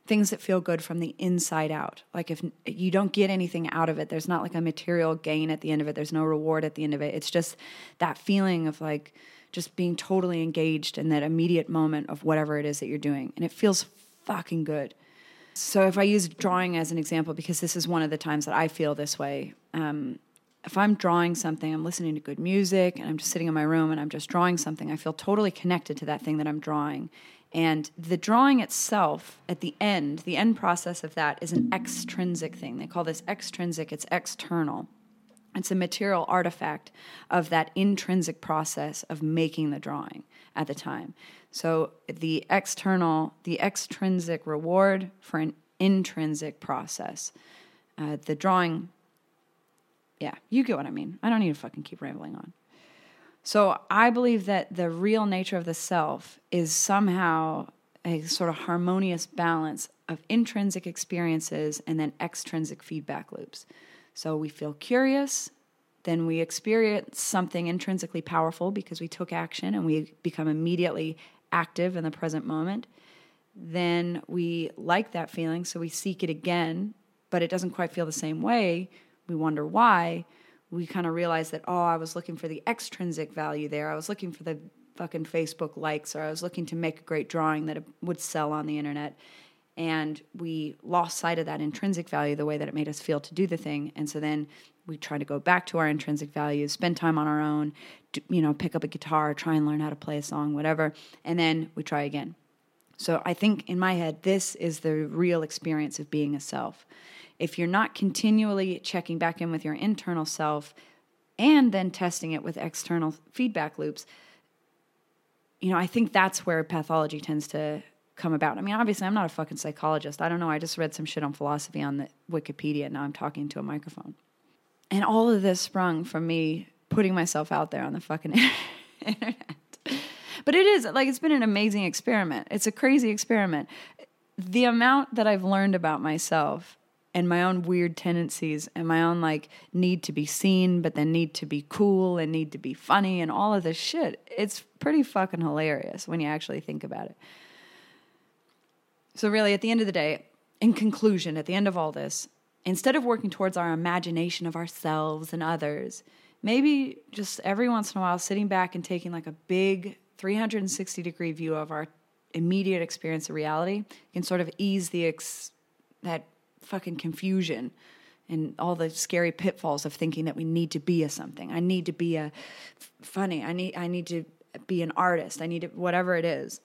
Things that feel good from the inside out. Like if you don't get anything out of it, there's not like a material gain at the end of it, there's no reward at the end of it. It's just that feeling of like just being totally engaged in that immediate moment of whatever it is that you're doing. And it feels fucking good. So if I use drawing as an example, because this is one of the times that I feel this way, um, if I'm drawing something, I'm listening to good music, and I'm just sitting in my room and I'm just drawing something, I feel totally connected to that thing that I'm drawing. And the drawing itself, at the end, the end process of that is an extrinsic thing. They call this extrinsic, it's external. It's a material artifact of that intrinsic process of making the drawing at the time. So the external, the extrinsic reward for an intrinsic process. Uh, the drawing, yeah, you get what I mean. I don't need to fucking keep rambling on. So I believe that the real nature of the self is somehow a sort of harmonious balance of intrinsic experiences and then extrinsic feedback loops. So we feel curious, then we experience something intrinsically powerful because we took action and we become immediately active in the present moment. Then we like that feeling, so we seek it again, but it doesn't quite feel the same way. We wonder why. We kind of realize that, oh, I was looking for the extrinsic value there. I was looking for the fucking Facebook likes, or I was looking to make a great drawing that would sell on the internet and we lost sight of that intrinsic value the way that it made us feel to do the thing. And so then we try to go back to our intrinsic values spend time on our own you know pick up a guitar try and learn how to play a song whatever and then we try again. So i think in my head this is the real experience of being a self. If you're not continually checking back in with your internal self and then testing it with external feedback loops you know i think that's where pathology tends to come about. I mean, obviously, I'm not a fucking psychologist. I don't know. I just read some shit on philosophy on the Wikipedia. And now I'm talking to a microphone. And all of this sprung from me putting myself out there on the fucking internet. But it is like it's been an amazing experiment. It's a crazy experiment. The amount that I've learned about myself and my own weird tendencies and my own like need to be seen but then need to be cool and need to be funny and all of this shit. It's pretty fucking hilarious when you actually think about it. So, really, at the end of the day, in conclusion, at the end of all this, instead of working towards our imagination of ourselves and others, maybe just every once in a while sitting back and taking like a big 360 degree view of our immediate experience of reality can sort of ease the ex- that fucking confusion and all the scary pitfalls of thinking that we need to be a something. I need to be a f- funny. I need I need to be an artist. I need to whatever it is.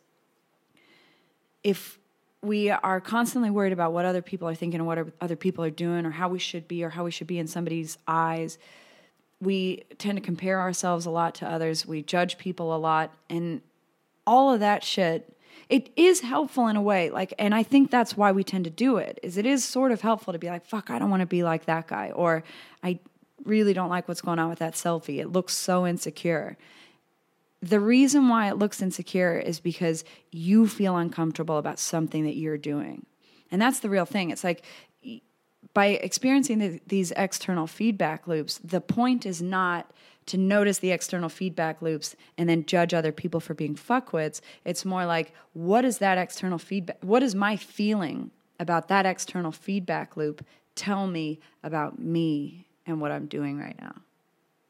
If we are constantly worried about what other people are thinking and what other people are doing or how we should be or how we should be in somebody's eyes. We tend to compare ourselves a lot to others. We judge people a lot and all of that shit it is helpful in a way like and i think that's why we tend to do it is it is sort of helpful to be like fuck i don't want to be like that guy or i really don't like what's going on with that selfie it looks so insecure the reason why it looks insecure is because you feel uncomfortable about something that you're doing. And that's the real thing. It's like by experiencing the, these external feedback loops, the point is not to notice the external feedback loops and then judge other people for being fuckwits. It's more like, what is that external feedback? What is my feeling about that external feedback loop tell me about me and what I'm doing right now?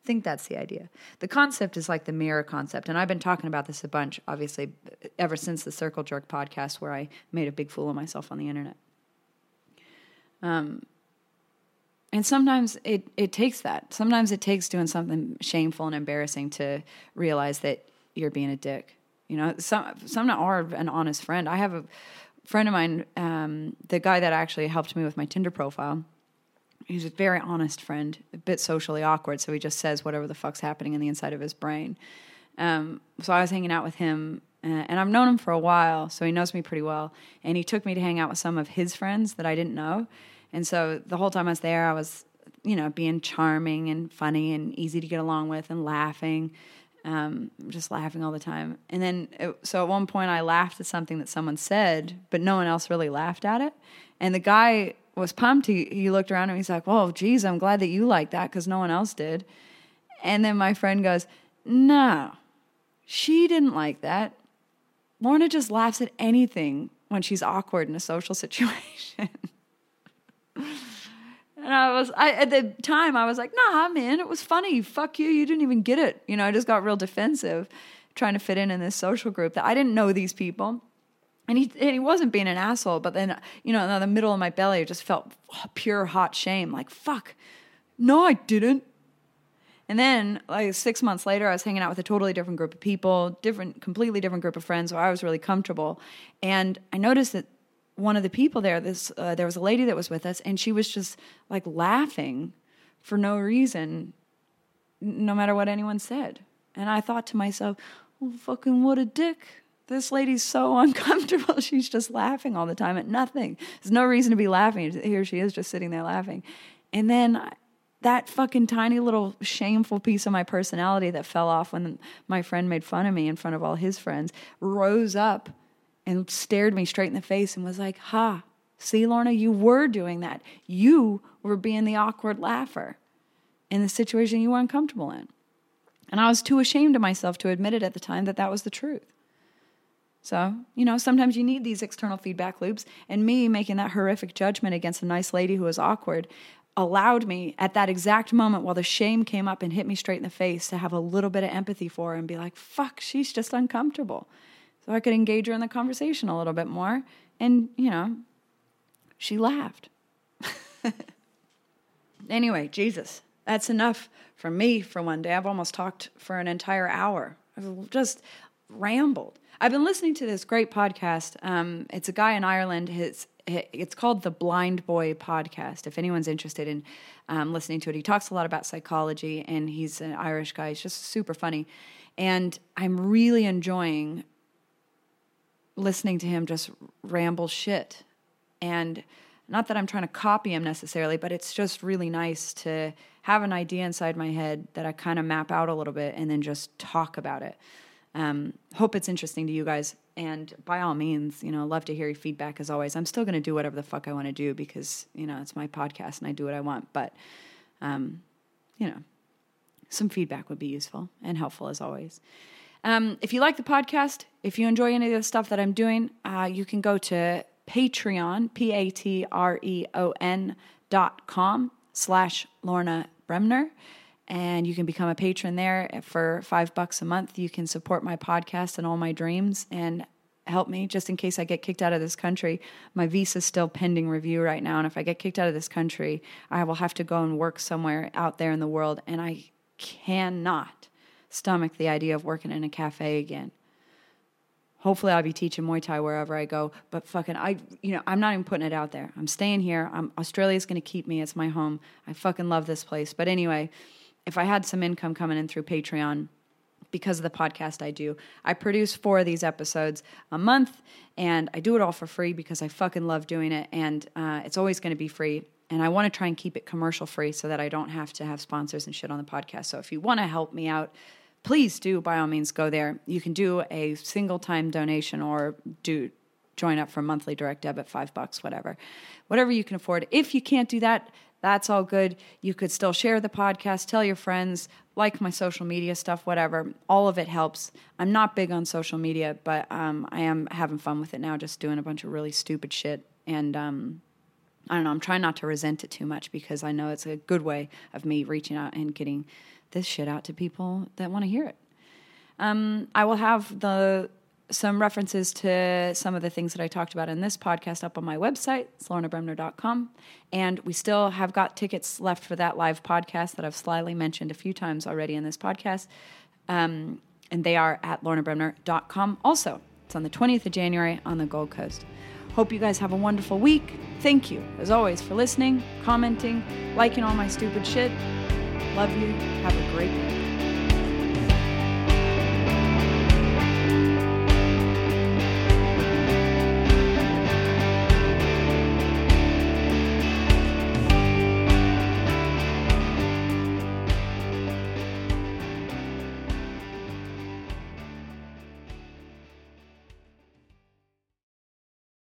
Think that's the idea. The concept is like the mirror concept. And I've been talking about this a bunch, obviously, ever since the Circle Jerk podcast, where I made a big fool of myself on the internet. Um, and sometimes it, it takes that. Sometimes it takes doing something shameful and embarrassing to realize that you're being a dick. You know, some some are an honest friend. I have a friend of mine, um, the guy that actually helped me with my Tinder profile he's a very honest friend, a bit socially awkward, so he just says whatever the fuck's happening in the inside of his brain. Um, so I was hanging out with him, uh, and I've known him for a while, so he knows me pretty well. And he took me to hang out with some of his friends that I didn't know. And so the whole time I was there, I was, you know, being charming and funny and easy to get along with and laughing. Um, just laughing all the time. And then, it, so at one point, I laughed at something that someone said, but no one else really laughed at it. And the guy was pumped. He, he looked around and he's like, "Well, geez, I'm glad that you like that because no one else did." And then my friend goes, "No, she didn't like that. Lorna just laughs at anything when she's awkward in a social situation." And I was, I at the time, I was like, "Nah, man, it was funny. Fuck you. You didn't even get it." You know, I just got real defensive, trying to fit in in this social group that I didn't know these people, and he and he wasn't being an asshole. But then, you know, in the middle of my belly, it just felt pure hot shame. Like, fuck, no, I didn't. And then, like six months later, I was hanging out with a totally different group of people, different, completely different group of friends, where I was really comfortable. And I noticed that one of the people there, this uh, there was a lady that was with us, and she was just like laughing for no reason, no matter what anyone said. And I thought to myself, well, fucking what a dick. This lady's so uncomfortable. She's just laughing all the time at nothing. There's no reason to be laughing. Here she is just sitting there laughing. And then that fucking tiny little shameful piece of my personality that fell off when my friend made fun of me in front of all his friends rose up and stared me straight in the face and was like, Ha, see, Lorna, you were doing that. You were being the awkward laugher in the situation you were uncomfortable in. And I was too ashamed of myself to admit it at the time that that was the truth. So, you know, sometimes you need these external feedback loops. And me making that horrific judgment against a nice lady who was awkward allowed me at that exact moment while the shame came up and hit me straight in the face to have a little bit of empathy for her and be like, fuck, she's just uncomfortable so I could engage her in the conversation a little bit more. And, you know, she laughed. anyway, Jesus, that's enough for me for one day. I've almost talked for an entire hour. I've just rambled. I've been listening to this great podcast. Um, it's a guy in Ireland. His it's called the Blind Boy Podcast. If anyone's interested in um, listening to it, he talks a lot about psychology, and he's an Irish guy. He's just super funny, and I'm really enjoying listening to him just ramble shit. And not that I'm trying to copy him necessarily, but it's just really nice to have an idea inside my head that I kind of map out a little bit and then just talk about it. Um, hope it's interesting to you guys. And by all means, you know, love to hear your feedback as always. I'm still going to do whatever the fuck I want to do because, you know, it's my podcast and I do what I want. But, um, you know, some feedback would be useful and helpful as always. Um, if you like the podcast, if you enjoy any of the stuff that I'm doing, uh, you can go to Patreon, P A T R E O N dot com slash Lorna Bremner. And you can become a patron there for five bucks a month. You can support my podcast and all my dreams and help me just in case I get kicked out of this country. My visa is still pending review right now. And if I get kicked out of this country, I will have to go and work somewhere out there in the world. And I cannot stomach the idea of working in a cafe again. Hopefully, I'll be teaching Muay Thai wherever I go. But fucking, I, you know, I'm not even putting it out there. I'm staying here. I'm, Australia's going to keep me. It's my home. I fucking love this place. But anyway, if I had some income coming in through Patreon, because of the podcast I do. I produce four of these episodes a month, and I do it all for free because I fucking love doing it, and uh, it's always going to be free. And I want to try and keep it commercial free so that I don't have to have sponsors and shit on the podcast. So if you want to help me out, please do by all means go there. You can do a single time donation or do join up for monthly direct debit, five bucks, whatever, whatever you can afford. If you can't do that, that's all good. You could still share the podcast, tell your friends, like my social media stuff, whatever. All of it helps. I'm not big on social media, but um, I am having fun with it now, just doing a bunch of really stupid shit. And um, I don't know, I'm trying not to resent it too much because I know it's a good way of me reaching out and getting this shit out to people that want to hear it. Um, I will have the some references to some of the things that I talked about in this podcast up on my website, lornabremner.com. And we still have got tickets left for that live podcast that I've slyly mentioned a few times already in this podcast. Um, and they are at lornabremner.com also. It's on the 20th of January on the Gold Coast. Hope you guys have a wonderful week. Thank you, as always, for listening, commenting, liking all my stupid shit. Love you. Have a great day.